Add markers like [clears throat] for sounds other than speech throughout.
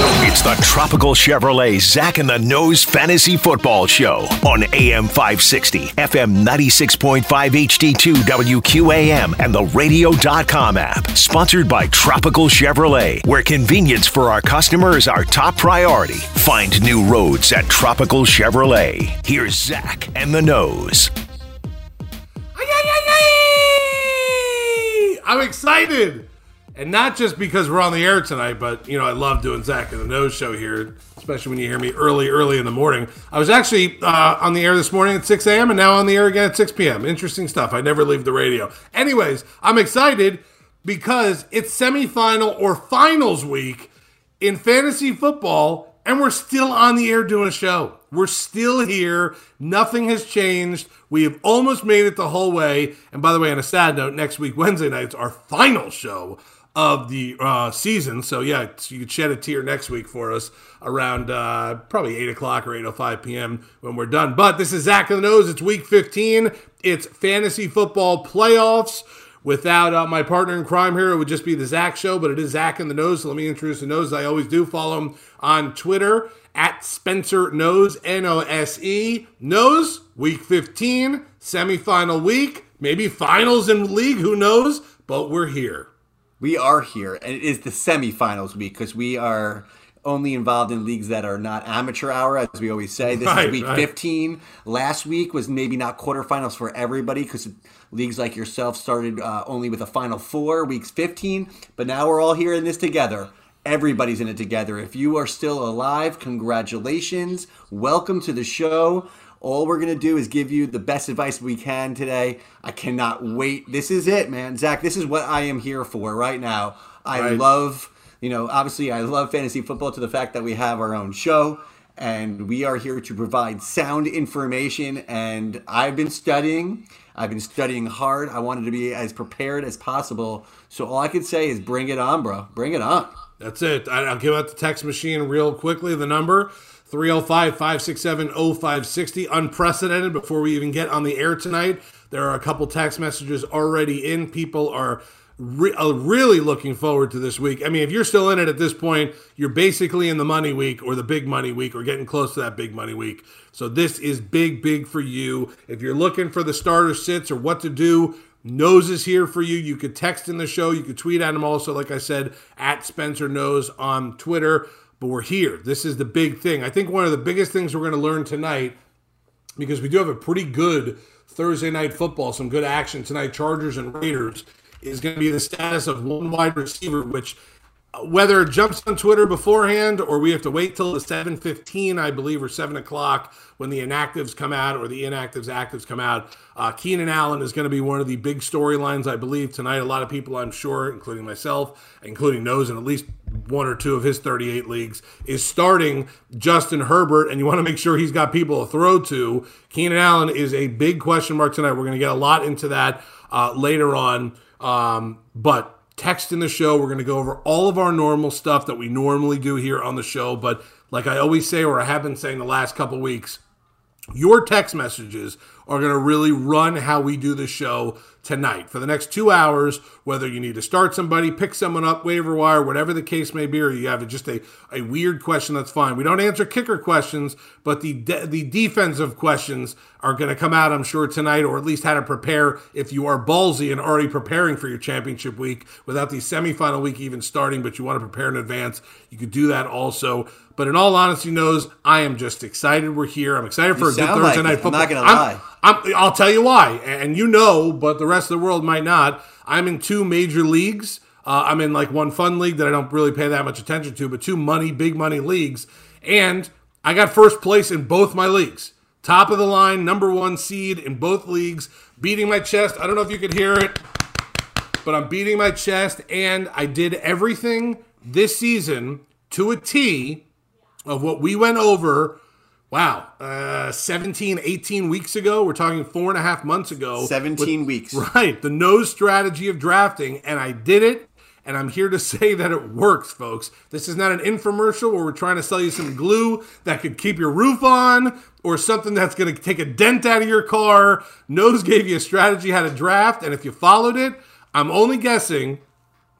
It's the Tropical Chevrolet Zach and the Nose Fantasy Football Show on AM 560, FM 96.5 HD2 WQAM, and the radio.com app. Sponsored by Tropical Chevrolet, where convenience for our customers is our top priority. Find new roads at Tropical Chevrolet. Here's Zach and the Nose. I'm excited. And not just because we're on the air tonight, but you know, I love doing Zach and the Nose show here, especially when you hear me early, early in the morning. I was actually uh, on the air this morning at 6 a.m. and now on the air again at 6 p.m. Interesting stuff. I never leave the radio. Anyways, I'm excited because it's semifinal or finals week in fantasy football, and we're still on the air doing a show. We're still here. Nothing has changed. We have almost made it the whole way. And by the way, on a sad note, next week, Wednesday night's our final show of the uh, season. So yeah, you could shed a tear next week for us around uh, probably eight o'clock or eight o oh five p.m. when we're done. But this is Zach of the Nose. It's week fifteen. It's fantasy football playoffs. Without uh, my partner in crime here, it would just be the Zach Show. But it is Zach in the Nose. So let me introduce the Nose. I always do follow him on Twitter at Spencer Nose N O S E Nose. Week fifteen, semifinal week, maybe finals in league. Who knows? But we're here we are here, and it is the semifinals week because we are only involved in leagues that are not amateur hour, as we always say. This right, is week right. 15. Last week was maybe not quarterfinals for everybody because leagues like yourself started uh, only with a final four, weeks 15. But now we're all here in this together. Everybody's in it together. If you are still alive, congratulations. Welcome to the show. All we're going to do is give you the best advice we can today. I cannot wait. This is it, man. Zach, this is what I am here for right now. I right. love, you know, obviously, I love fantasy football to the fact that we have our own show and we are here to provide sound information. And I've been studying. I've been studying hard. I wanted to be as prepared as possible. So all I can say is bring it on, bro. Bring it on. That's it. I'll give out the text machine real quickly. The number 305 567 0560. Unprecedented before we even get on the air tonight. There are a couple text messages already in. People are re- uh, really looking forward to this week. I mean, if you're still in it at this point, you're basically in the money week or the big money week or getting close to that big money week. So this is big, big for you. If you're looking for the starter sits or what to do, Nose is here for you. You could text in the show. You could tweet at him also, like I said, at Spencer Nose on Twitter but we're here. This is the big thing. I think one of the biggest things we're going to learn tonight, because we do have a pretty good Thursday night football, some good action tonight, Chargers and Raiders, is going to be the status of one wide receiver, which whether it jumps on Twitter beforehand or we have to wait till the 7:15, I believe, or 7 o'clock when the inactives come out or the inactives actives come out. Uh, Keenan Allen is going to be one of the big storylines, I believe, tonight. A lot of people, I'm sure, including myself, including those and at least one or two of his 38 leagues, is starting Justin Herbert, and you want to make sure he's got people to throw to. Keenan Allen is a big question mark tonight. We're going to get a lot into that uh, later on, um, but text in the show. We're going to go over all of our normal stuff that we normally do here on the show. But like I always say, or I have been saying the last couple weeks, your text messages are going to really run how we do the show tonight. For the next two hours, whether you need to start somebody, pick someone up, waiver wire, whatever the case may be, or you have just a, a weird question, that's fine. We don't answer kicker questions, but the, de- the defensive questions are going to come out, I'm sure, tonight, or at least how to prepare if you are ballsy and already preparing for your championship week without the semifinal week even starting, but you want to prepare in advance. You could do that also. But in all honesty, Nose I am just excited we're here. I'm excited for you a good Thursday like night football. I'm not gonna lie. I'm, I'll tell you why, and you know, but the rest of the world might not. I'm in two major leagues. Uh, I'm in like one fun league that I don't really pay that much attention to, but two money, big money leagues, and I got first place in both my leagues. Top of the line, number one seed in both leagues, beating my chest. I don't know if you could hear it, but I'm beating my chest, and I did everything this season to a T of what we went over. Wow, uh, 17, 18 weeks ago. We're talking four and a half months ago. 17 with, weeks. Right. The nose strategy of drafting. And I did it. And I'm here to [laughs] say that it works, folks. This is not an infomercial where we're trying to sell you some glue that could keep your roof on or something that's going to take a dent out of your car. Nose gave you a strategy how to draft. And if you followed it, I'm only guessing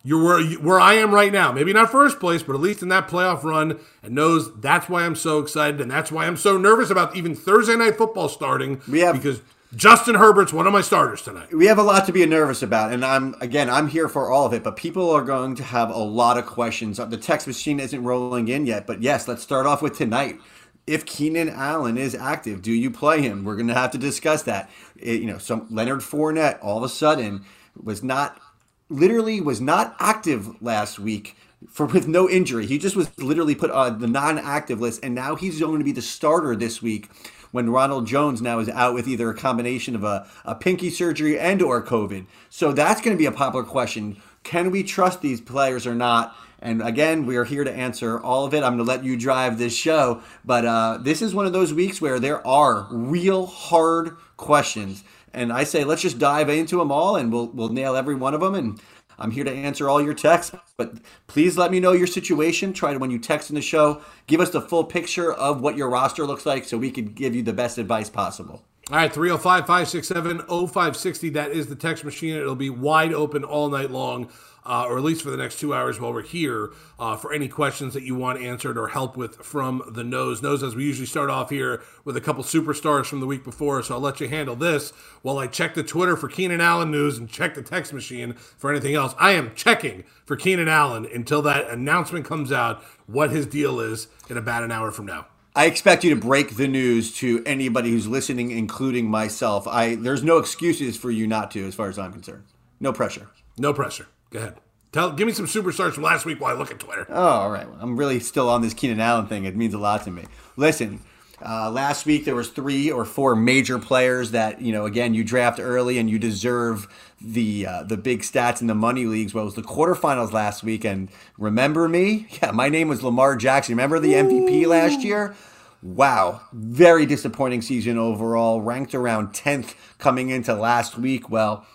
you're where, where I am right now. Maybe not first place, but at least in that playoff run. And Nose that's why I'm so excited, and that's why I'm so nervous about even Thursday night football starting. We have because Justin Herbert's one of my starters tonight. We have a lot to be nervous about, and I'm again I'm here for all of it. But people are going to have a lot of questions. The text machine isn't rolling in yet, but yes, let's start off with tonight. If Keenan Allen is active, do you play him? We're going to have to discuss that. It, you know, some Leonard Fournette all of a sudden was not literally was not active last week for with no injury. He just was literally put on the non-active list, and now he's going to be the starter this week when Ronald Jones now is out with either a combination of a, a pinky surgery and or COVID. So that's going to be a popular question. Can we trust these players or not? And again, we are here to answer all of it. I'm going to let you drive this show, but uh, this is one of those weeks where there are real hard questions and I say, let's just dive into them all and we'll, we'll nail every one of them. And I'm here to answer all your texts. But please let me know your situation. Try to, when you text in the show, give us the full picture of what your roster looks like so we can give you the best advice possible. All right, 305 567 0560. That is the text machine. It'll be wide open all night long uh, or at least for the next two hours while we're here, uh, for any questions that you want answered or help with from the nose. Nose, as we usually start off here with a couple superstars from the week before, so I'll let you handle this while I check the Twitter for Keenan Allen news and check the text machine for anything else. I am checking for Keenan Allen until that announcement comes out what his deal is in about an hour from now. I expect you to break the news to anybody who's listening, including myself. I there's no excuses for you not to, as far as I'm concerned. No pressure. No pressure. Go ahead. Tell, give me some superstars from last week while I look at Twitter. Oh, all right. I'm really still on this Keenan Allen thing. It means a lot to me. Listen, uh, last week there was three or four major players that you know. Again, you draft early and you deserve the uh, the big stats in the money leagues. Well, it was the quarterfinals last week, and remember me? [laughs] Yeah, my name was Lamar Jackson. Remember the MVP last year? Wow, very disappointing season overall. Ranked around 10th coming into last week. Well,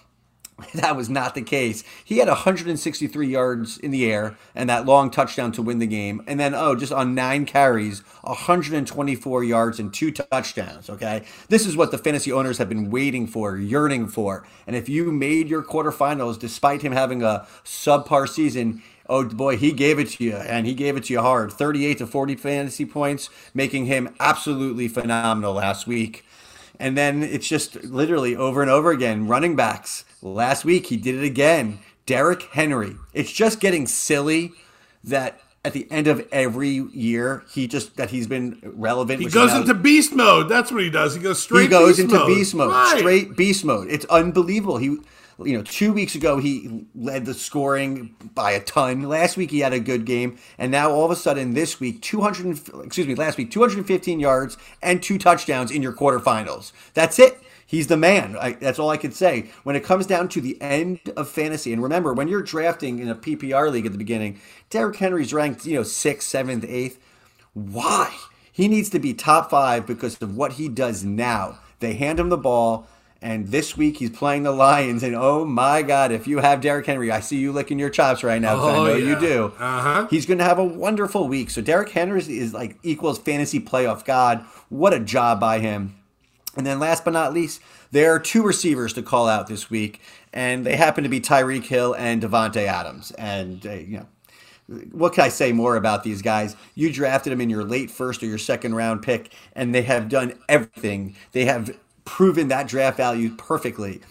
[laughs] That was not the case. He had 163 yards in the air and that long touchdown to win the game. And then, oh, just on nine carries, 124 yards and two touchdowns. Okay. This is what the fantasy owners have been waiting for, yearning for. And if you made your quarterfinals despite him having a subpar season, oh boy, he gave it to you and he gave it to you hard 38 to 40 fantasy points, making him absolutely phenomenal last week. And then it's just literally over and over again running backs Last week he did it again. Derrick Henry. It's just getting silly that at the end of every year he just that he's been relevant. He goes now, into beast mode. That's what he does. He goes straight. He goes into mode. beast mode. Right. Straight beast mode. It's unbelievable. He, you know, two weeks ago he led the scoring by a ton. Last week he had a good game, and now all of a sudden this week, two hundred. Excuse me, last week two hundred and fifteen yards and two touchdowns in your quarterfinals. That's it he's the man. I, that's all I can say. When it comes down to the end of fantasy, and remember, when you're drafting in a PPR league at the beginning, Derrick Henry's ranked, you know, sixth, seventh, eighth. Why? He needs to be top five because of what he does now. They hand him the ball, and this week he's playing the Lions. And oh my God, if you have Derrick Henry, I see you licking your chops right now because oh, I know yeah. you do. Uh-huh. He's going to have a wonderful week. So Derrick Henry is like equals fantasy playoff god. What a job by him. And then last but not least, there are two receivers to call out this week, and they happen to be Tyreek Hill and Davante Adams. And uh, you know, what can I say more about these guys? You drafted them in your late first or your second round pick, and they have done everything. They have proven that draft value perfectly.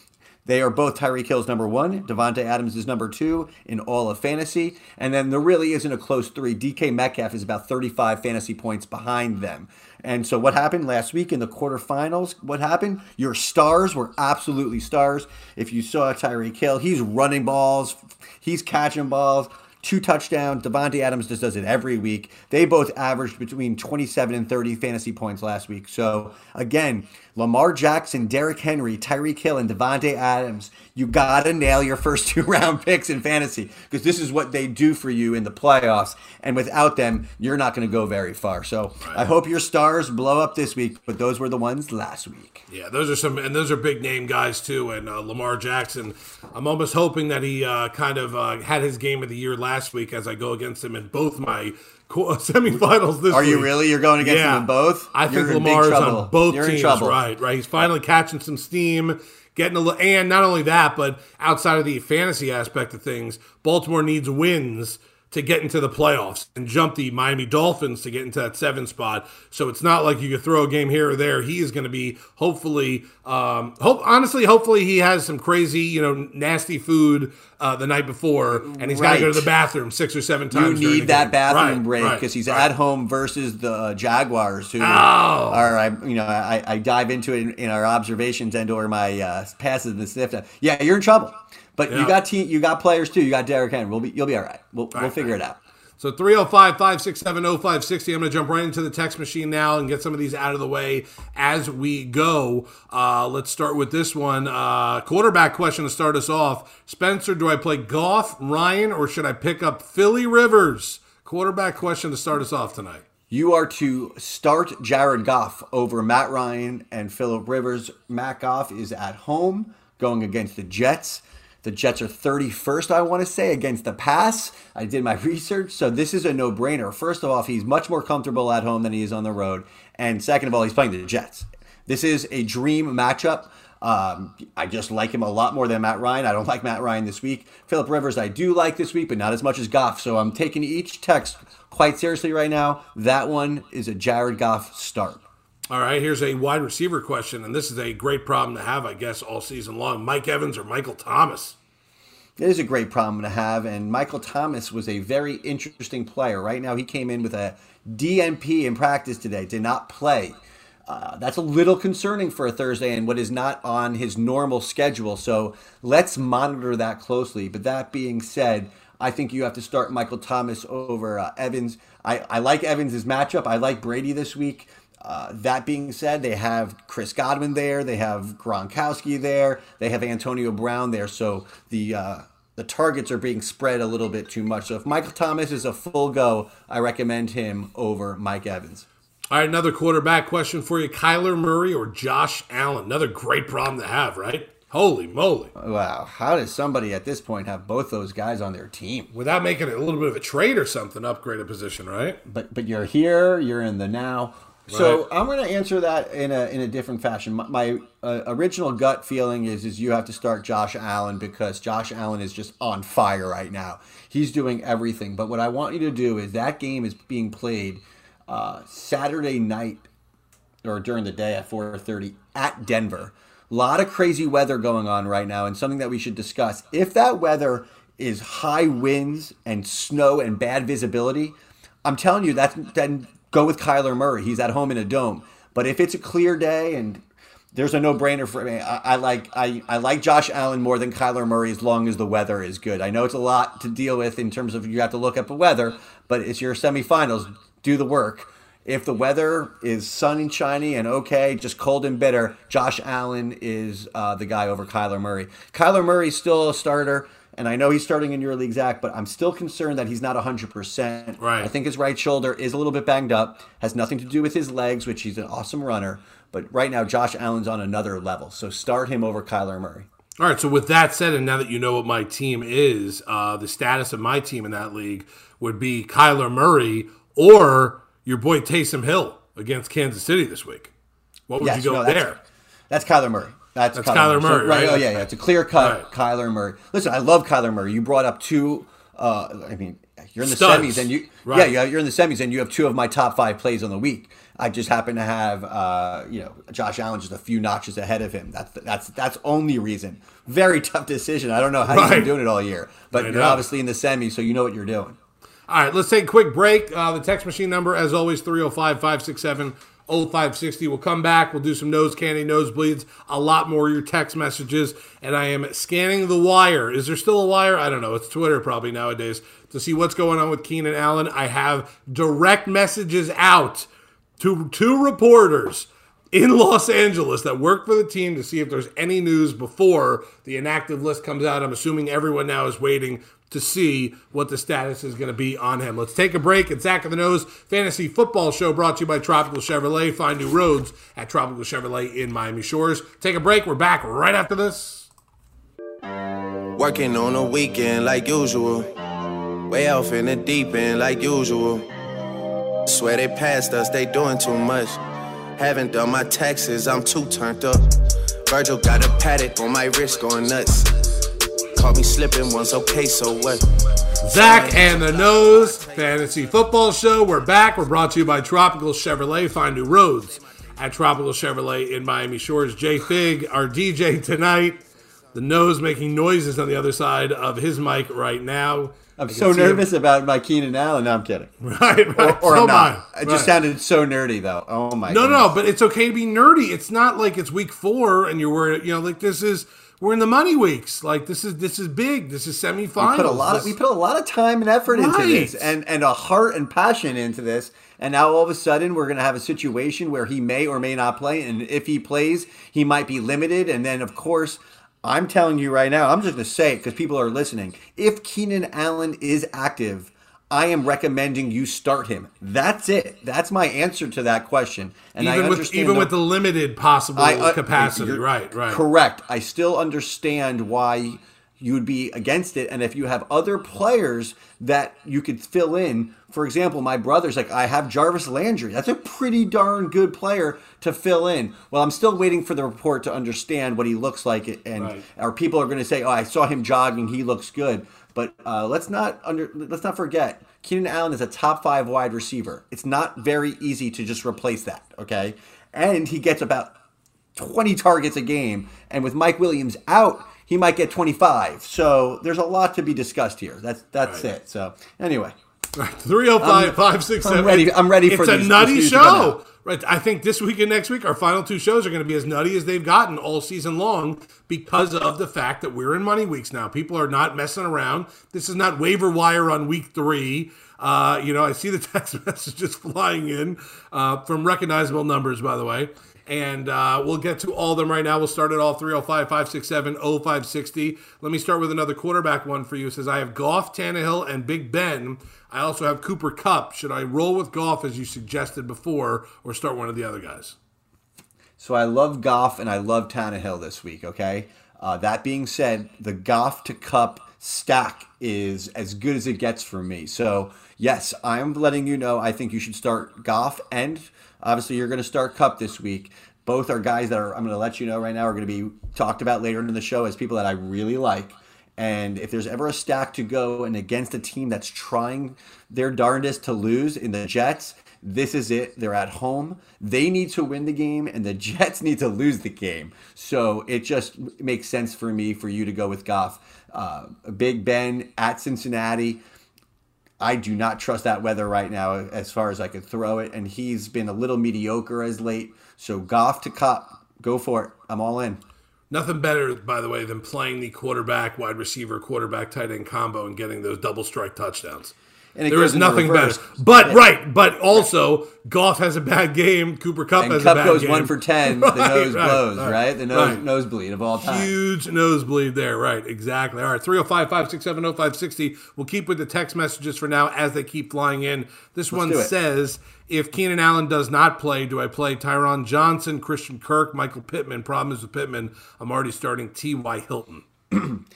They are both Tyreek Hill's number one. Davante Adams is number two in all of fantasy. And then there really isn't a close three. DK Metcalf is about 35 fantasy points behind them. And so what happened last week in the quarterfinals? What happened? Your stars were absolutely stars. If you saw Tyreek Hill, he's running balls, he's catching balls. two touchdowns. Davante Adams just does it every week. They both averaged between 27 and 30 fantasy points last week. So again, Lamar Jackson, Derrick Henry, Tyreek Hill, and Davante Adams. You gotta nail your first [laughs] two round picks in fantasy because this is what they do for you in the playoffs. And without them, you're not going to go very far. So right. I hope your stars blow up this week. But those were the ones last week. Yeah, those are some, and those are big name guys too. And uh, Lamar Jackson, I'm almost hoping that he uh, kind of uh, had his game of the year last week as I go against him in both my [laughs] semifinals this week. Are week. you really? You're going against yeah. them both? I think You're Lamar's on both You're teams. Right, right. He's finally catching some steam, getting a little, and not only that, but outside of the fantasy aspect of things, Baltimore needs wins to get into the playoffs and jump the Miami Dolphins to get into that seven spot. So it's not like you could throw a game here or there. He is going to be hopefully, um, hope honestly, hopefully he has some crazy, you know, nasty food uh, the night before, and he's right. got to go to the bathroom six or seven times. You need that game. bathroom right, break because right, he's at home versus the Jaguars, who oh. are, I, you know, I, I dive into it in, in our observations and or my uh, passes and sniff. Yeah, you're in trouble. But yeah. you got team, you got players too. You got Derrick Henry. We'll be, you'll be all right. We'll, all we'll right, figure right. it out. So 305 567 0560. I'm going to jump right into the text machine now and get some of these out of the way as we go. Uh, let's start with this one. Uh, quarterback question to start us off. Spencer, do I play Goff, Ryan, or should I pick up Philly Rivers? Quarterback question to start us off tonight. You are to start Jared Goff over Matt Ryan and Philip Rivers. Matt Goff is at home going against the Jets. The Jets are 31st, I want to say, against the pass. I did my [laughs] research, so this is a no brainer. First of all, he's much more comfortable at home than he is on the road. And second of all, he's playing the Jets. This is a dream matchup. Um, I just like him a lot more than Matt Ryan. I don't like Matt Ryan this week. Philip Rivers, I do like this week, but not as much as Goff. So I'm taking each text quite seriously right now. That one is a Jared Goff start. All right, here's a wide receiver question, and this is a great problem to have, I guess, all season long. Mike Evans or Michael Thomas? It is a great problem to have, and Michael Thomas was a very interesting player. Right now, he came in with a DNP in practice today, did not play. Uh, that's a little concerning for a Thursday and what is not on his normal schedule. So let's monitor that closely. But that being said, I think you have to start Michael Thomas over uh, Evans. I, I like Evans' matchup. I like Brady this week. Uh, that being said, they have Chris Godwin there, they have Gronkowski there, they have Antonio Brown there. So the uh, the targets are being spread a little bit too much. So if Michael Thomas is a full go, I recommend him over Mike Evans. All right, another quarterback question for you: Kyler Murray or Josh Allen? Another great problem to have, right? Holy moly! Wow, how does somebody at this point have both those guys on their team without making it a little bit of a trade or something? Upgrade a position, right? But but you're here, you're in the now. So I'm going to answer that in a in a different fashion. My, my uh, original gut feeling is is you have to start Josh Allen because Josh Allen is just on fire right now. He's doing everything. But what I want you to do is that game is being played uh, Saturday night or during the day at 4:30 at Denver. A lot of crazy weather going on right now, and something that we should discuss. If that weather is high winds and snow and bad visibility, I'm telling you that's then go with Kyler Murray. He's at home in a dome. But if it's a clear day and there's a no-brainer for me. I, I, like I, I like Josh Allen more than Kyler Murray as long as the weather is good. I know it's a lot to deal with in terms of you have to look at the weather, but it's your semifinals. Do the work. If the weather is sunny, and shiny, and okay, just cold and bitter, Josh Allen is uh, the guy over Kyler Murray. Kyler Murray's still a starter. And I know he's starting in your league, Zach, but I'm still concerned that he's not 100%. Right. I think his right shoulder is a little bit banged up, has nothing to do with his legs, which he's an awesome runner. But right now, Josh Allen's on another level. So start him over Kyler Murray. All right. So with that said, and now that you know what my team is, uh, the status of my team in that league would be Kyler Murray or your boy Taysom Hill against Kansas City this week. What would yes, you go no, there? That's Kyler Murray. That's, That's Kyler, Kyler Murray, so, right? Oh yeah, yeah. It's a clear cut right. Kyler Murray. Listen, I love Kyler Murray. You brought up two. Uh, I mean, you're in the Studs. semis, and you right. yeah, you're in the semis, and you have two of my top five plays on the week. I just happen to have uh, you know Josh Allen just a few notches ahead of him. That's that's that's only reason. Very tough decision. I don't know how right. you've been doing it all year, but you're obviously in the semis, so you know what you're doing. All right, let's take a quick break. Uh, the text machine number, as always, 305 567 0560. We'll come back. We'll do some nose candy, nosebleeds, a lot more your text messages. And I am scanning the wire. Is there still a wire? I don't know. It's Twitter probably nowadays to see what's going on with Keenan Allen. I have direct messages out to two reporters in Los Angeles that work for the team to see if there's any news before the inactive list comes out. I'm assuming everyone now is waiting to see what the status is going to be on him. Let's take a break. It's Zach of the Nose Fantasy Football Show brought to you by Tropical Chevrolet. Find new roads at Tropical Chevrolet in Miami Shores. Take a break. We're back right after this. Working on a weekend like usual. Way off in the deep end like usual. Swear they passed us, they doing too much. Haven't done my taxes, I'm too turned up. Virgil got a Patek on my wrist going nuts. Caught me slipping once, okay, so what? Zach and the Nose Fantasy Football Show. We're back. We're brought to you by Tropical Chevrolet. Find new roads at Tropical Chevrolet in Miami Shores. Jay Fig, our DJ tonight. The nose making noises on the other side of his mic right now. I'm so nervous him. about my Keenan Allen. No, I'm kidding. [laughs] Right, right. Or, or so not. It just sounded so nerdy, though. Oh my. No, goodness. no, but it's okay to be nerdy. It's not like it's week four and you're worried. You know, like this is we're in the money weeks. Like this is this is big. This is semifinals. We put a lot. Of, we put a lot of time and effort right. into this, and and a heart and passion into this. And now all of a sudden we're going to have a situation where he may or may not play, and if he plays, he might be limited. And then of course I'm telling you right now, I'm just going to say it because people are listening. If Keenan Allen is active, I am recommending you start him. That's it. That's my answer to that question. And even I with even the, with the limited possible I, uh, capacity, right? Right. Correct. I still understand why you would be against it. And if you have other players that you could fill in, for example, my brother's like, I have Jarvis Landry. That's a pretty darn good player to fill in. Well, I'm still waiting for the report to understand what he looks like, and right. our people are going to say, "Oh, I saw him jogging. He looks good." But uh, let's not under let's not forget, Keenan Allen is a top five wide receiver. It's not very easy to just replace that. Okay, and he gets about 20 targets a game, and with Mike Williams out he might get 25. So there's a lot to be discussed here. That's that's right. it. So anyway. Right. 305 567. I'm ready, I'm ready for It's these, a nutty show. Right. I think this week and next week, our final two shows are going to be as nutty as they've gotten all season long because of the fact that we're in money weeks now. People are not messing around. This is not waiver wire on week three. Uh, you know, I see the [laughs] text messages flying in uh, from recognizable numbers, by the way and uh, we'll get to all of them right now. We'll start at all 305 567 0560. Let me start with another quarterback one for you. It says, I have Goff, Tannehill, and Big Ben. I also have Cooper Kupp. Should I roll with Goff as you suggested before or start one of the other guys? So I love Goff and I love Tannehill this week, okay? Uh, that being said, the Goff to Kupp stack is as good as it gets for me. So, yes, I'm letting you know I think you should start Goff and Obviously, you're going to start Kupp this week. Both are guys that are, I'm going to let you know right now, are going to be talked about later in the show as people that I really like. And if there's ever a stack to go and against a team that's trying their darndest to lose in the Jets, this is it. They're at home. They need to win the game, and the [laughs] Jets need to lose the game. So it just makes sense for me for you to go with Goff. Uh, Big Ben at Cincinnati. I do not trust that weather right now as far as I could throw it. And he's been a little mediocre as late. So Goff to Kupp, go for it. I'm all in. Nothing better, by the way, than playing the quarterback, wide receiver, quarterback, tight end combo and getting those double strike touchdowns. And there is nothing better. But yeah. right, but also Goff has a bad game. Cooper Kupp and has Kupp a bad goes game. one for ten. [laughs] right, the nose right, blows, right, right? The nose nosebleed of all time. Huge nosebleed there, right? Exactly. All right, 305-567-0560. We'll keep with the text messages for now as they keep flying in. This Let's one says, if Keenan Allen does not play, do I play Tyron Johnson, Christian Kirk, Michael Pittman? Problem is with Pittman, I'm already starting T.Y. Hilton. [clears throat]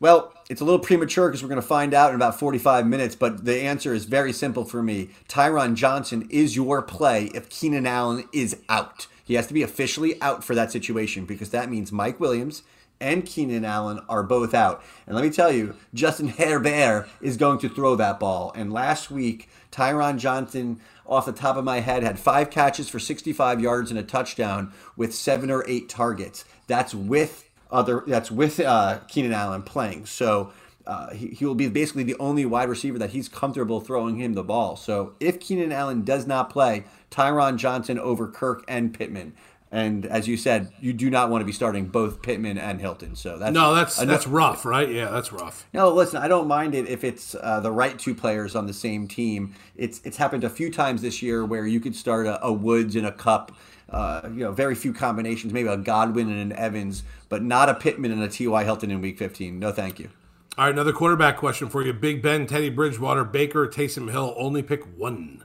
Well, it's a little premature because we're going to find out in about 45 minutes, but the answer is very simple for me. Tyron Johnson is your play if Keenan Allen is out. He has to be officially out for that situation because that means Mike Williams and Keenan Allen are both out. And let me tell you, Justin Herbert is going to throw that ball. And last week, Tyron Johnson, off the top of my head, had five catches for 65 yards and a touchdown with seven or eight targets. That's with other that's with uh, Keenan Allen playing. So uh, he, he will be basically the only wide receiver that he's comfortable throwing him the ball. So if Keenan Allen does not play, Tyron Johnson over Kirk and Pittman. And as you said, you do not want to be starting both Pittman and Hilton. So that's no, that's enough. that's rough, right? Yeah, that's rough. No, listen, I don't mind it if it's uh, the right two players on the same team. It's it's happened a few times this year where you could start a, a Woods and a Kupp, Uh, you know, very few combinations, maybe a Godwin and an Evans, but not a Pittman and a T.Y. Hilton in Week 15. No, thank you. All right, another quarterback question for you: Big Ben, Teddy Bridgewater, Baker, Taysom Hill. Only pick one.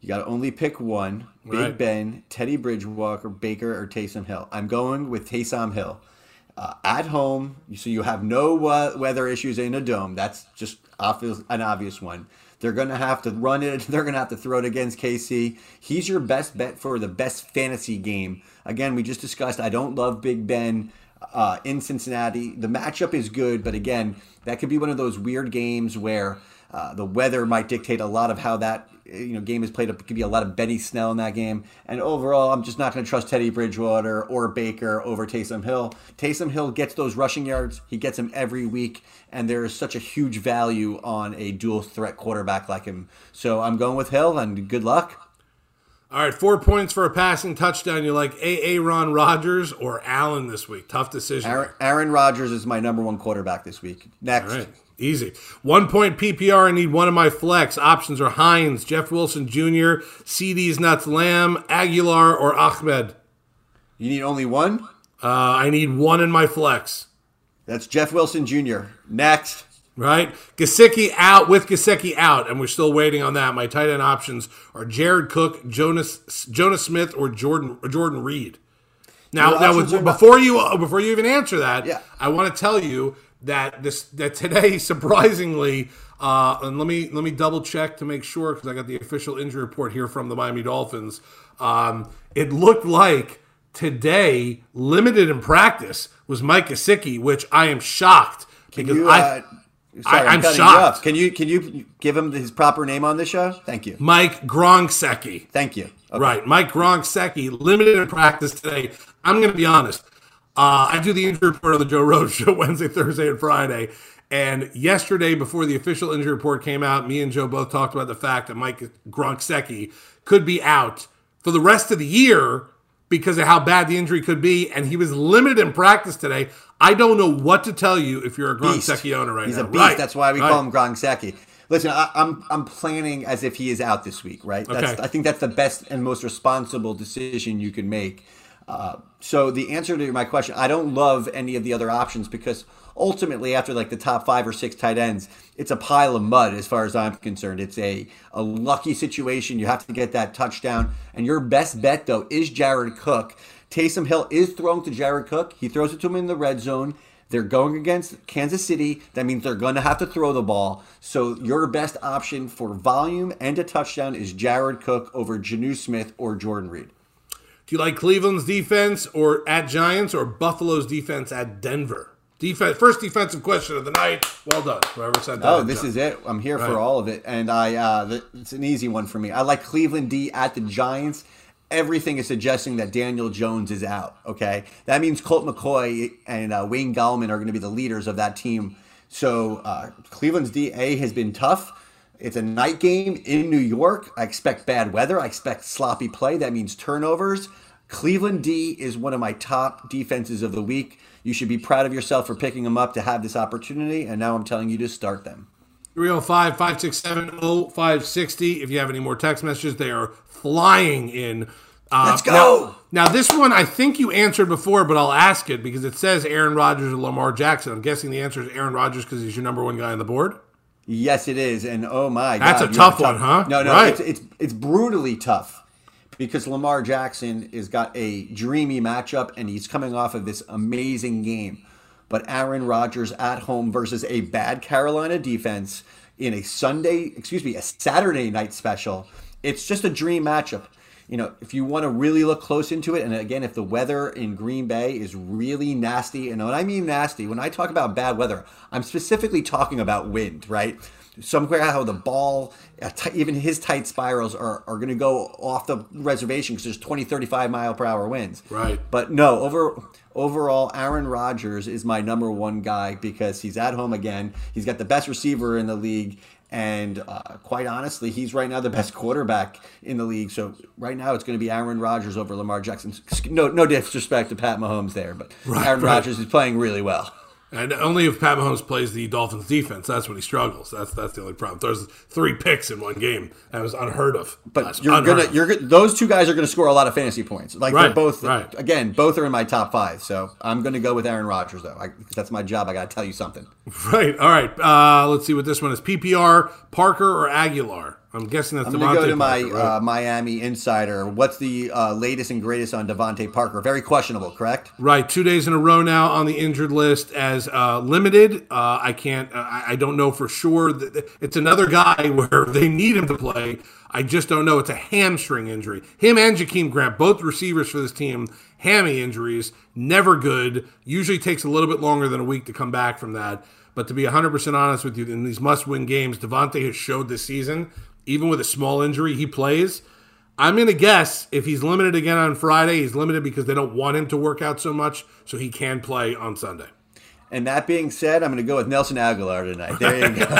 You got to only pick one. Big right. Ben, Teddy Bridgewater, Baker, or Taysom Hill. I'm going with Taysom Hill. Uh, at home, so you have no uh, weather issues in a dome. That's just obvious, an obvious one. They're going to have to run it. [laughs] They're going to have to throw it against KC. He's your best bet for the best fantasy game. Again, we just discussed. I don't love Big Ben uh, in Cincinnati. The matchup is good, but again, that could be one of those weird games where uh, the weather might dictate a lot of how that Eh, you know game is played. It could be a lot of Benny Snell in that game. And overall, I'm just not going to trust Teddy Bridgewater or Baker over Taysom Hill. Taysom Hill gets those rushing yards. He gets them every week, and there is such a huge value on a dual threat quarterback like him. So I'm going with Hill, and good luck. All right, four points for a passing touchdown. You like Aaron Rodgers or Allen this week? Tough decision. Aaron, Aaron Rodgers is my number one quarterback this week. Next. Easy. One point PPR. I need one of my flex. Options are Hines, Jeff Wilson Jr., CD's Nuts Lamb, Agholor, or Ahmed. You need only one? Uh, I need one in my flex. That's Jeff Wilson Jr. Next. Right? Gesicki out with Gesicki out, and we're still waiting on that. My tight end options are Jared Cook, Jonas Jonas Smith, or Jordan or Jordan Reed. Now, now with, before you before you even answer that, yeah. I want to tell you that this that today [laughs] surprisingly uh, and let me let me double check to make sure because I got the official injury report here from the Miami Dolphins. Um, it looked like today, limited in practice, was Mike Gesicki, which I am shocked because you, uh, I. Sorry, I, am shocked. You can you can you give him his proper name on the show? Thank you, Mike Gronkowski. Thank you. Okay. Right, Mike Gronkowski, limited in practice today. I'm going to be honest. Uh, I do the injury report on the Joe Rose [laughs] show Wednesday, Thursday, and Friday. And yesterday, before the official injury report came out, me and Joe both talked about the fact that Mike Gronkowski could be out for the rest of the year because of how bad the injury could be. And he was limited in practice today. I don't know what to tell you if you're a Gronkowski owner right He's now. He's a beast. Right. That's why we right. call him Gronkowski. Listen, I, am I'm, I'm planning as if he is out this week, right? That's, okay. I think that's the best and most responsible decision you can make. So the answer to my question, I don't love any of the other options because ultimately, after like the top five or six tight ends, it's a pile of mud as far as I'm concerned. It's a a lucky situation. You have to get that touchdown, and your best bet though is Jared Cook. Taysom Hill is throwing to Jared Cook. He throws it to him in the red zone. They're going against Kansas City. That means they're going to have to throw the ball. So your best option for volume and a touchdown is Jared Cook over Jonnu Smith or Jordan Reed. Do you like Cleveland's defense or at Giants or Buffalo's defense at Denver? Defense, first defensive question of the night. Well done, whoever said that. Oh, this is it. I'm here right. for all of it, and I uh, it's an easy one for me. I like Cleveland D at the Giants. Everything is suggesting that Daniel Jones is out. Okay, that means Colt McCoy and uh, Wayne Gallman are going to be the leaders of that team. So uh, Cleveland's DA has been tough. It's a night game in New York. I expect bad weather. I expect sloppy play. That means turnovers. Cleveland D is one of my top defenses of the week. You should be proud of yourself for picking them up to have this opportunity. And now I'm telling you to start them. 305 567 0560. If you have any more text messages, they are flying in. Uh, Let's go. Now, now, this one I think you answered before, but I'll ask it because it says Aaron Rodgers or Lamar Jackson. I'm guessing the answer is Aaron Rodgers because he's your number one guy on the board. Yes, it is, and oh my that's God, a tough, tough one, huh? No, no, right. it's, it's it's brutally tough because Lamar Jackson has got a dreamy matchup, and he's coming off of this amazing game. But Aaron Rodgers at home versus a bad Carolina defense in a Sunday, excuse me, a Saturday night special. It's just a dream matchup you know, if you want to really look close into it, and again, if the weather in Green Bay is really nasty, and when I mean nasty, when I talk about bad weather, I'm specifically talking about wind, right? somehow the ball, uh, even his tight spirals are, are going to go off the reservation because there's 20, 35 mile per hour winds. Right. But no, over overall, Aaron Rodgers is my number one guy because he's at home again. He's got the best receiver in the league. And uh, quite honestly, he's right now the best quarterback in the league. So right now, it's going to be Aaron Rodgers over Lamar Jackson. No, no disrespect to Pat Mahomes there, but right, Aaron right. Rodgers is playing really well. And only if Pat Mahomes plays the Dolphins defense, that's when he struggles. That's that's the only problem. There's three picks in one game. That was unheard of. But you're gonna of. you're those two guys are gonna score a lot of fantasy points. Like right, they're both right. again, both are in my top five. So I'm gonna go with Aaron Rodgers though. I, because that's my job. I gotta tell you something. Right. All right. Uh, let's see what this one is. PPR Parker or Agholor. I'm guessing that's. I'm going to go to my right? uh, Miami insider. What's the uh, latest and greatest on DeVante Parker? Very questionable, correct? Right, two days in a row now on the injured list as uh, limited. Uh, I can't. Uh, I don't know for sure. It's another guy [laughs] where they need him to play. I just don't know. It's a hamstring injury. Him and Jakeem Grant, both receivers for this team, hammy injuries, never good. Usually takes a little bit longer than a week to come back from that. But to be 100% honest with you, in these must win games, DeVante has showed this season even with a small injury, he plays. I'm going to guess if he's limited again on Friday, he's limited because they don't want him to work out so much, so he can play on Sunday. And that being said, I'm going to go with Nelson Agholor tonight. There you go. [laughs]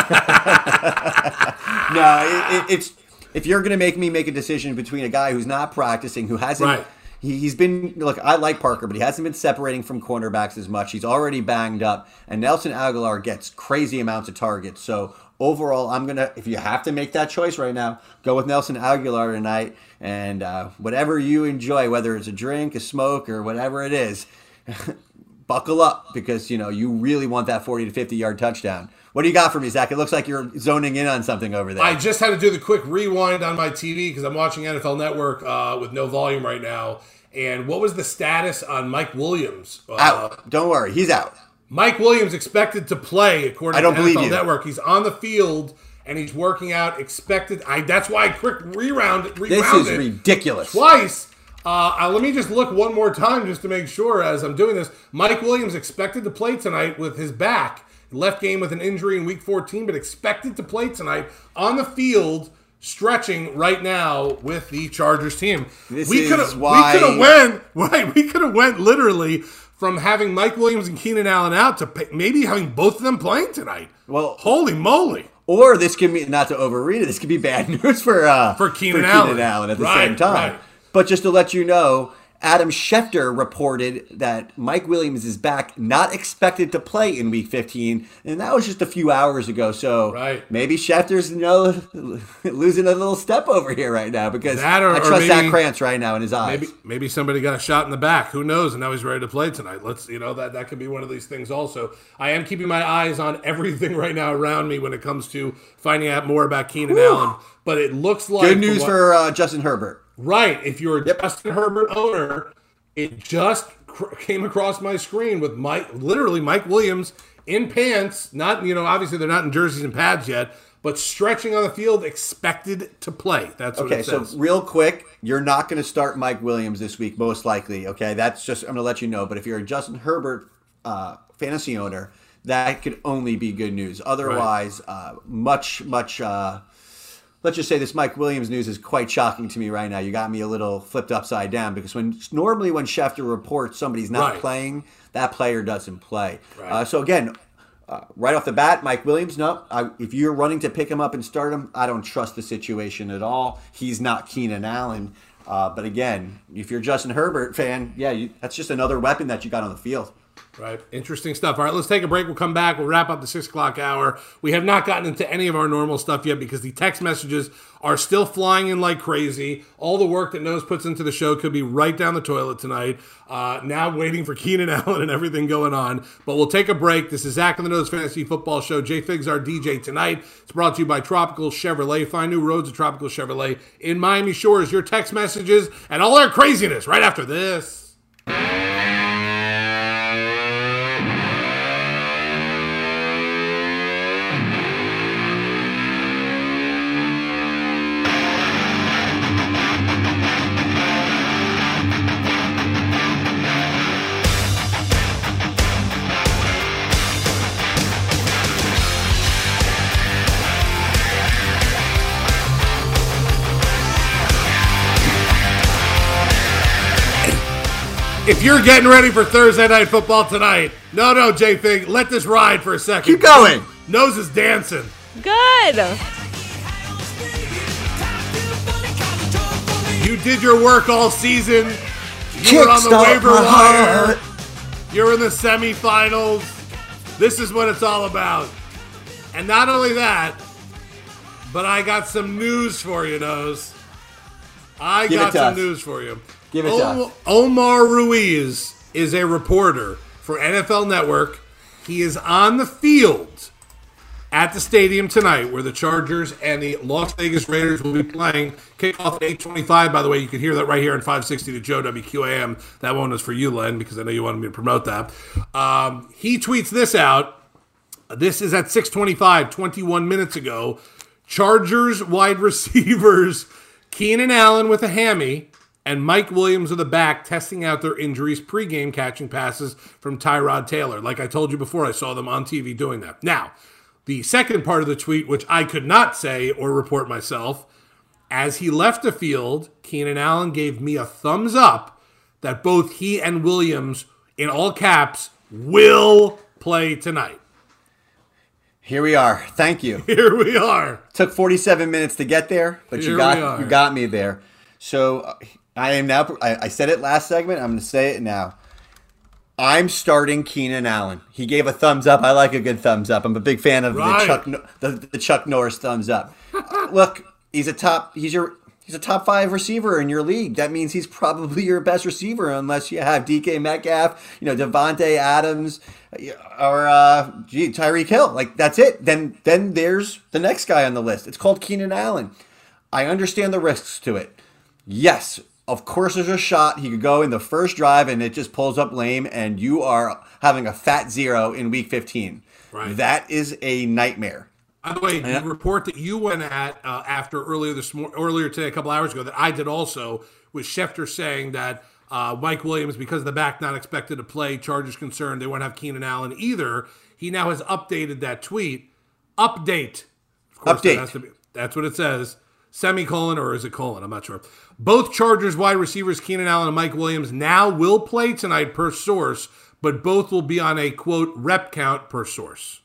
[laughs] no, it, it, it's if you're going to make me make a decision between a guy who's not practicing, who hasn't. Right. He, he's been look. I like Parker, but he hasn't been separating from cornerbacks as much. He's already banged up, and Nelson Agholor gets crazy amounts of targets. So overall, I'm gonna. If you have to make that choice right now, go with Nelson Agholor tonight, and uh, whatever you enjoy, whether it's a drink, a smoke, or whatever it is, [laughs] buckle up because you know you really want that 40 to 50 yard touchdown. What do you got for me, Zach? It looks like you're zoning in on something over there. I just had to do the quick rewind on my TV because I'm watching NFL Network uh, with no volume right now. And what was the status on Mike Williams? Uh, out. Don't worry, he's out. Mike Williams expected to play according I don't to believe NFL you. Network. He's on the field and he's working out. Expected. I. That's why I quick reround. This is ridiculous. Twice. Uh, let me just look one more time just to make sure as I'm doing this. Mike Williams expected to play tonight with his back. Left game with an injury in week 14, but expected to play tonight on the field stretching right now with the Chargers team. This we could have why... we could have went [laughs] right. We could have went literally from having Mike Williams and Keenan Allen out to pay, maybe having both of them playing tonight. Well, holy moly! Or this could be not to overread it. This could be bad [laughs] news for uh, for Keenan, Allen. Allen at the right, same time. Right. But just to let you know, Adam Schefter reported that Mike Williams is back, not expected to play in Week 15, and that was just a few hours ago. So right. maybe Schefter's you know [laughs] losing a little step over here right now because or, I trust Zach Krantz right now in his eyes. Maybe maybe somebody got a shot in the back. Who knows? And now he's ready to play tonight. Let's you know that that could be one of these things. Also, I am keeping my eyes on everything [laughs] right now around me when it comes to finding out more about Keenan. Allen. But it looks like good news what, for uh, Justin Herbert. Right. If you're a yep. Justin Herbert owner, it just cr- came across my screen with Mike, literally Mike Williams in pants. Not, you know, obviously they're not in jerseys and pads yet, but stretching on the field, expected to play. That's okay. so real quick, you're not going to start Mike Williams this week, most likely. Okay, that's just I'm going to let you know. But if you're a Justin Herbert uh, fantasy owner, that could only be good news. Otherwise, right. uh, much much. Uh, let's just say this Mike Williams news is quite shocking to me right now. You got me a little flipped upside down because when normally when Schefter reports somebody's not right. playing, that player doesn't play. Right. Uh, so again, uh, right off the bat, Mike Williams, no. I, if you're running to pick him up and start him, I don't trust the situation at all. He's not Keenan Allen. Uh, but again, if you're Justin Herbert fan, yeah, you, that's just another weapon that you got on the field. Right. Interesting stuff. All right, let's take a break. We'll come back. We'll wrap up the six o'clock hour. We have not gotten into any of our normal stuff yet because the text messages are still flying in like crazy. All the work that Nose puts into the show could be right down the toilet tonight. Uh, now waiting for Keenan [laughs] Allen and everything going on. But we'll take a break. This is Zach and the Nose Fantasy Football Show. Jay Figs, our DJ tonight. It's brought to you by Tropical Chevrolet. Find new roads at Tropical Chevrolet in Miami Shores. Your text messages and all their craziness right after this. If you're getting ready for Thursday night football tonight, no, no, J Fig, let this ride for a second. Keep going. Nose is dancing. Good. You did your work all season. You were on the waiver wire. You're in the semifinals. This is what it's all about. And not only that, but I got some news for you, Nose. I Give got some us. news for you. Give it us. Omar Ruiz is a reporter for NFL Network. He is on the field at the stadium tonight where the Chargers and the Las Vegas Raiders will be playing. Kickoff at 825. By the way, you can hear that right here in 560 to Joe WQAM. That one is for you, Len, because I know you wanted me to promote that. Um, he tweets this out. This is at 625, 21 minutes ago. Chargers wide [laughs] receivers Keenan Allen with a hammy and Mike Williams with the back testing out their injuries pregame catching passes from Tyrod Taylor. Like I told you before, I saw them on TV doing that. Now, the second part of the tweet, which I could not say or report myself, as he left the field, Keenan Allen gave me a thumbs up that both he and Williams, in all caps, will play tonight. Here we are. Thank you. [laughs] Here we are. Took 47 minutes to get there, but Here you got you got me there. So uh, I am now. I, I said it last segment. I'm going to say it now. I'm starting Keenan Allen. He gave a thumbs up. I like a good thumbs up. I'm a big fan of Right. the Chuck the, the Chuck Norris thumbs up. Look, he's a top. He's your. He's a top five receiver in your league. That means he's probably your best receiver, unless you have DK Metcalf, you know Davante Adams, or uh, gee, Tyreek Hill. Like that's it. Then then there's the next guy on the list. It's called Keenan Allen. I understand the risks to it. Yes, of course, there's a shot he could go in the first drive and it just pulls up lame, and you are having a fat zero in week 15. Right. That is a nightmare. By the way, the report that you went at uh, after earlier this morning earlier today, a couple hours ago, that I did also, was Schefter saying that uh, Mike Williams, because of the back not expected to play, Chargers concerned they won't have Keenan Allen either. He now has updated that tweet. Update. Of course, that Update. to be- that's what it says. Semicolon or is it colon? I'm not sure. Both Chargers wide receivers Keenan Allen and Mike Williams now will play tonight per source, but both will be on a quote rep count per source.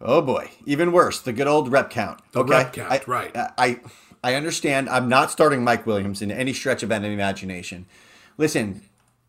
Oh boy, even worse, the good old rep count. The okay, rep count, I, right. I I understand. I'm not starting Mike Williams in any stretch of any imagination. Listen,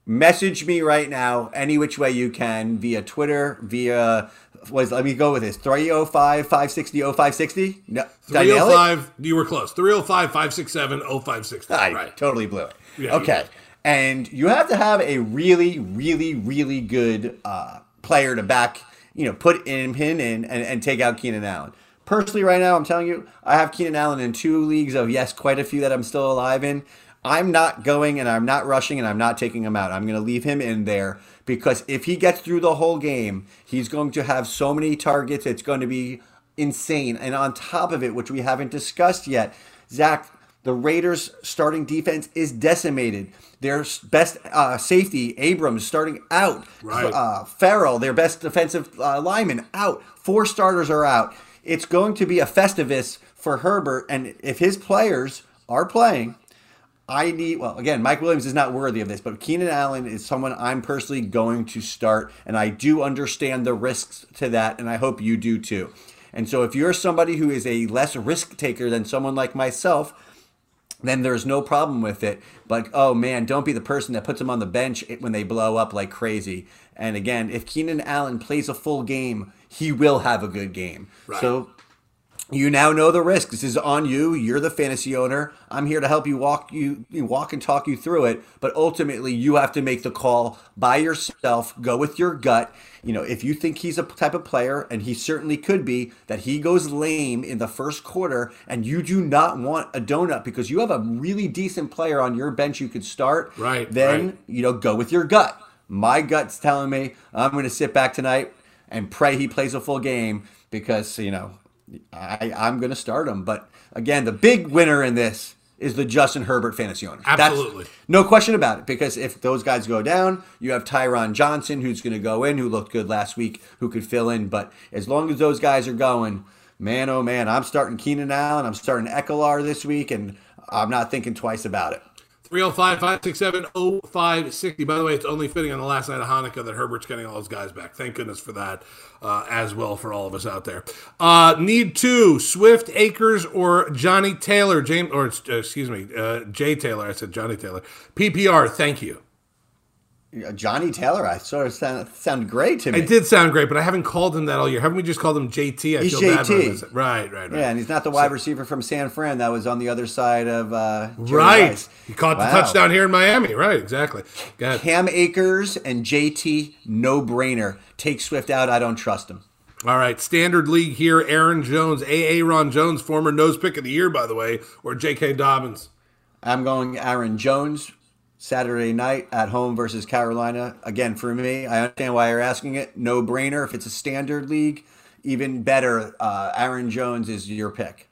message me right now, any which way you can, via Twitter, via was let me go with this 305 560 0560. No, did I 305, you were close. 305 567 0560. I Right. totally blew it. Yeah, okay. And you have to have a really, really, really good uh, player to back, you know, put in and, and, and take out Keenan Allen. Personally, right now, I'm telling you, I have Keenan Allen in two leagues of, yes, quite a few that I'm still alive in. I'm not going and I'm not rushing and I'm not taking him out. I'm going to leave him in there because if he gets through the whole game, he's going to have so many targets. It's going to be insane. And on top of it, which we haven't discussed yet, Zach, the Raiders' starting defense is decimated. Their best uh, safety, Abrams, starting out. Right. Uh, Farrell, their best defensive uh, lineman, out. Four starters are out. It's going to be a festivus for Herbert. And if his players are playing, I need, well, again, Mike Williams is not worthy of this, but Keenan Allen is someone I'm personally going to start. And I do understand the risks to that. And I hope you do too. And so if you're somebody who is a less risk taker than someone like myself, then there's no problem with it. But oh man, don't be the person that puts them on the bench when they blow up like crazy. And again, if Keenan Allen plays a full game, he will have a good game. So you now know the risk. This is on you. You're the fantasy owner. I'm here to help you walk you, you walk and talk you through it. But ultimately, you have to make the call by yourself. Go with your gut. You know, if you think he's a type of player, and he certainly could be, that he goes lame in the first quarter, and you do not want a donut because you have a really decent player on your bench you could start. Right, Then right. you know, go with your gut. My gut's telling me I'm going to sit back tonight and pray he plays a full game because you know I, I'm going to start him. But again, the big winner in this is the Justin Herbert fantasy owner. That's- Absolutely. no question about it. Because if those guys go down, you have Tyron Johnson who's going to go in, who looked good last week, who could fill in. But as long as those guys are going, man, oh man, I'm starting Keenan Allen. I'm starting Ekeler this week, and I'm not thinking twice about it. 305 567 0560. By the way, it's only fitting on the last night of Hanukkah that Herbert's getting all his guys back. Thank goodness for that uh, as well for all of us out there. Uh, need two Swift, Akers, or Johnny Taylor. James, or uh, excuse me, uh, Jay Taylor. I said Johnny Taylor. PPR, thank you. Johnny Taylor, I sort of sound, sound great to me. It did sound great, but I haven't called him that all year. Haven't we just called him JT? I he's JT. right, right, right. Yeah, and he's not the wide so, receiver from San Fran that was on the other side of uh, right. Rice. He caught wow. the touchdown here in Miami. Right, exactly. Cam Akers and JT, no brainer. Take Swift out. I don't trust him. All right, standard league here. Aaron Jones, AA Ron Jones, former nose pick of the year, by the way, or J.K. Dobbins. I'm going Aaron Jones. Saturday night at home versus Carolina. Again, for me, I understand why you're asking it. No brainer. If it's a standard league, even better. Uh, Aaron Jones is your pick.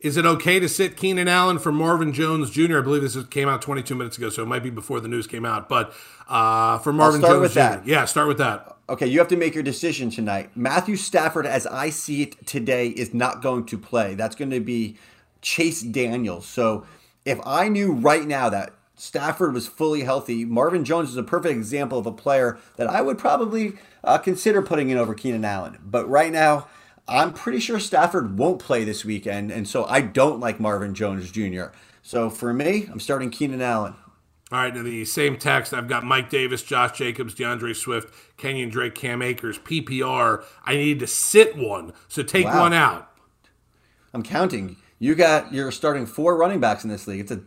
Is it okay to sit Keenan Allen for Marvin Jones Jr.? I believe this came out 22 minutes ago, so it might be before the news came out. But uh, for Marvin Jones Jr., that. yeah, start with that. Okay, you have to make your decision tonight. Matthew Stafford, as I see it today, is not going to play. That's going to be Chase Daniels. So if I knew right now that Stafford was fully healthy. Marvin Jones is a perfect example of a player that I would probably uh, consider putting in over Keenan Allen. But right now, I'm pretty sure Stafford won't play this weekend, and so I don't like Marvin Jones Jr. So for me, I'm starting Keenan Allen. All right, in the same text, I've got Mike Davis, Josh Jacobs, D'Andre Swift, Kenyan Drake, Cam Akers, PPR. I need to sit one, so take wow. one out. I'm counting. You got you're starting four running backs in this league. It's a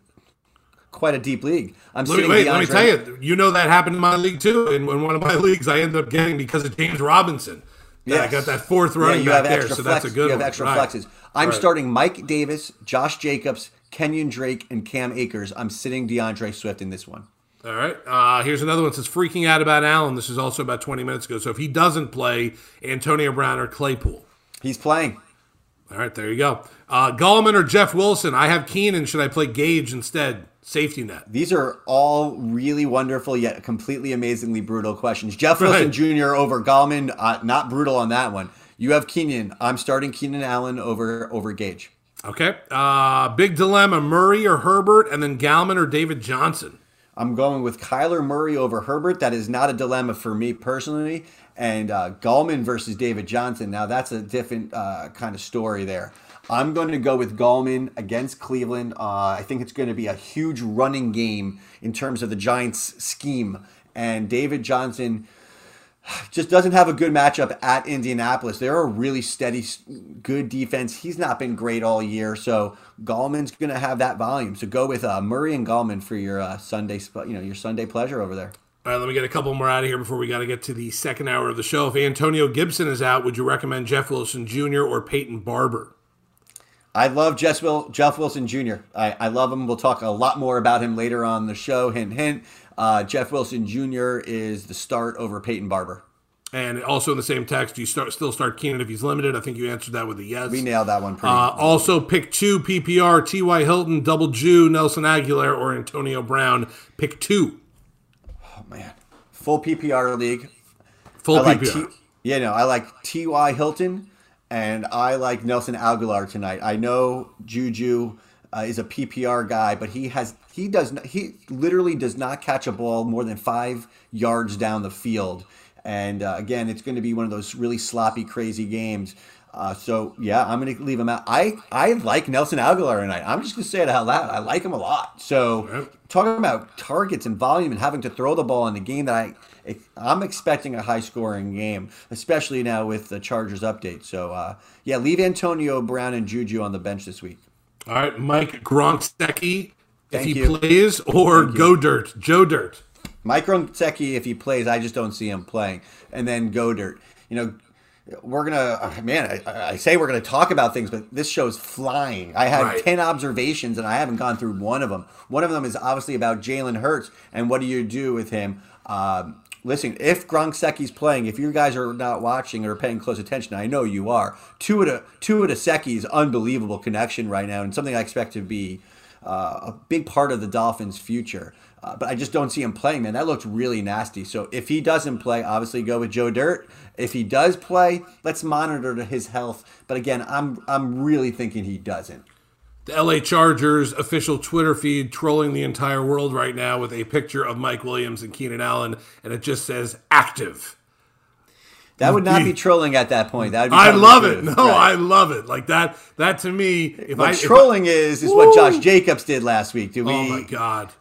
quite a deep league. I'm let me, wait, let me tell you, you know that happened in my league too. In, in one of my [laughs] leagues, I ended up getting because of James Robinson. Yeah, I got that fourth running yeah, back there, so flex, that's a good. You have extra one. flexes. I'm right. starting Mike Davis, Josh Jacobs, Kenyan Drake, and Cam Akers. I'm sitting D'Andre Swift in this one. All right. Uh, here's another one. It says freaking out about Allen. This is also about 20 minutes ago. So if he doesn't play, Antonio Brown or Claypool. He's playing. All right, there you go. Uh, Gallman or Jeff Wilson. I have Keenan. Should I play Gage instead? safety net? These are all really wonderful yet completely amazingly brutal questions. Jeff Wilson right. Jr. over Gallman, uh, not brutal on that one. You have Keenan. I'm starting Keenan Allen over over Gage. Okay. Uh, big dilemma: Murray or Herbert, and then Gallman or David Johnson. I'm going with Kyler Murray over Herbert. That is not a dilemma for me personally. And uh, Gallman versus David Johnson. Now that's a different uh, kind of story there. I'm going to go with Gallman against Cleveland. Uh, I think it's going to be a huge running game in terms of the Giants' scheme. And David Johnson just doesn't have a good matchup at Indianapolis. They're a really steady, good defense. He's not been great all year, so Gallman's going to have that volume. So go with uh, Murray and Gallman for your uh, Sunday, you know, your Sunday pleasure over there. All right, let me get a couple more out of here before we got to get to the second hour of the show. If Antonio Gibson is out, would you recommend Jeff Wilson Jr. or Peyton Barber? I love Jeff, Will, Jeff Wilson Jr. I, I love him. We'll talk a lot more about him later on the show. Hint, hint. Uh, Jeff Wilson Jr. is the start over Peyton Barber. And also in the same text, do you start still start Keenan if he's limited. I think you answered that with a yes. We nailed that one. Pretty uh, also, pick two PPR: T.Y. Hilton, Double Jew, Nelson Agholor, or Antonio Brown. Pick two. Oh man, full PPR league. Full I PPR. Like T- yeah, no, I like T.Y. Hilton and I like Nelson Agholor tonight. I know Juju uh, is a PPR guy, but he has he does not, he literally does not catch a ball more than five yards down the field. And uh, again, it's going to be one of those really sloppy, crazy games. Uh, so yeah, I'm going to leave him out. I I like Nelson Agholor tonight. I'm just going to say it out loud. I like him a lot. So talking about targets and volume and having to throw the ball in a game that I I'm expecting a high scoring game, especially now with the Chargers update. So, uh, yeah, leave Antonio Brown and Juju on the bench this week. All right, Mike Gronkowski, if he you. plays, or Thank Go you. Dirt, Joe Dirt. Mike Gronkowski, if he plays, I just don't see him playing. And then Go Dirt. You know, we're gonna uh, man I, I, say we're gonna talk about things but this show's flying i had right. 10 observations and i haven't gone through one of them one of them is obviously about jalen hurts and what do you do with him um, listen, if Gronkowski's playing, if you guys are not watching or paying close attention, I know you are. Tua Tua Seki's unbelievable connection right now, and something I expect to be uh, a big part of the Dolphins' future. Uh, but I just don't see him playing, man. That looks really nasty. So if he doesn't play, obviously go with Joe Dirt. If he does play, let's monitor his health. But again, I'm I'm really thinking he doesn't. the LA Chargers official Twitter feed trolling the entire world right now with a picture of Mike Williams and Keenan Allen, and it just says active. That would not be [laughs] trolling at that point. That I love it. No, right. I love it. Like that. That to me, if what I trolling if I, is is woo! what Josh Jacobs did last week. Do we? Oh my god!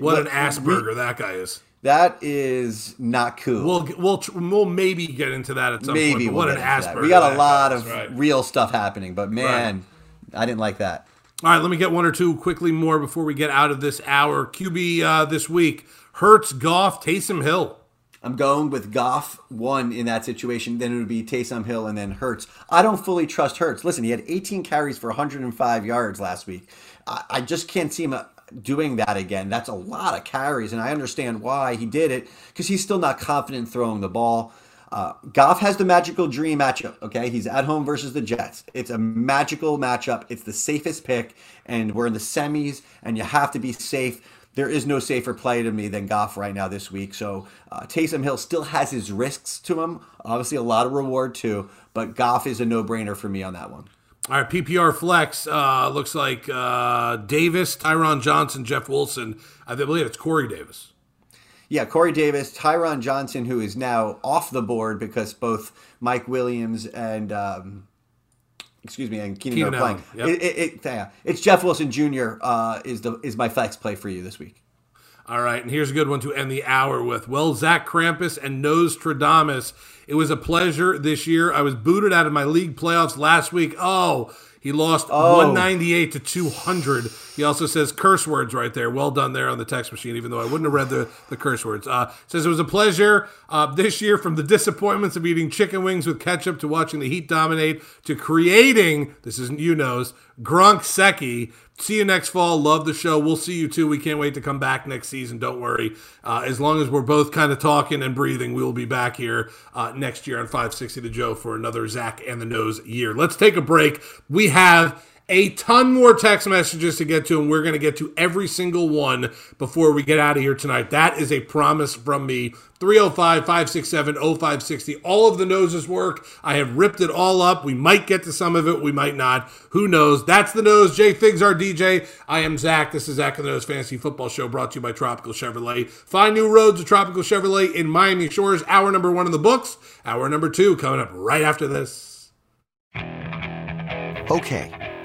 What an Asperger we, that guy is. That is not cool. We'll we'll we'll maybe get into that at some maybe point. We'll what an Asperger! We got a lot of right. real stuff happening, but man, right. I didn't like that. All right, let me get one or two quickly more before we get out of this hour. QB uh, this week: Hurts, Goff, Taysom Hill. I'm going with Goff one in that situation. Then it would be Taysom Hill and then Hurts. I don't fully trust Hurts. Listen, he had 18 carries for 105 yards last week. I, I just can't see him uh, doing that again. That's a lot of carries, and I understand why he did it because he's still not confident throwing the ball. Uh, Goff has the magical dream matchup. Okay, he's at home versus the Jets. It's a magical matchup. It's the safest pick, and we're in the semis, and you have to be safe there is no safer play to me than Goff right now this week. So uh, Taysom Hill still has his risks to him. Obviously, a lot of reward too, but Goff is a no-brainer for me on that one. All right, PPR flex uh, looks like uh, Davis, Tyron Johnson, Jeff Wilson. I believe it's Corey Davis. Yeah, Corey Davis, Tyron Johnson, who is now off the board because both Mike Williams and um, excuse me, and Keenan, Keenan are playing. Yep. It, it, it, yeah, it's Jeff Wilson Jr. Uh, is the is my flex play for you this week. All right, and here's a good one to end the hour with. Well, Zach Krampus and Nostradamus. It was a pleasure this year. I was booted out of my league playoffs last week. Oh, he lost oh. 198 to 200. He also says curse words right there. Well done there on the text machine, even though I wouldn't have read the, the curse words. Uh, says it was a pleasure uh, this year from the disappointments of eating chicken wings with ketchup to watching the Heat dominate to creating, this isn't you knows, Gronk Seki see you next fall. Love the show. We'll see you too. We can't wait to come back next season. Don't worry. Uh, as long as we're both kind of talking and breathing, we will be back here uh, next year on 560 to Joe for another Zach and the Nose year. Let's take a break. We have a ton more text messages to get to, and we're going to get to every single one before we get out of here tonight. That is a promise from me. 305 567 0560. All of the noses work. I have ripped it all up. We might get to some of it. We might not. Who knows? That's the nose. Jay Figs, our DJ. I am Zach. This is Zach and the Nose Fantasy Football Show brought to you by Tropical Chevrolet. Find new roads at Tropical Chevrolet in Miami Shores. Hour number one in the books. Hour number two coming up right after this. Okay.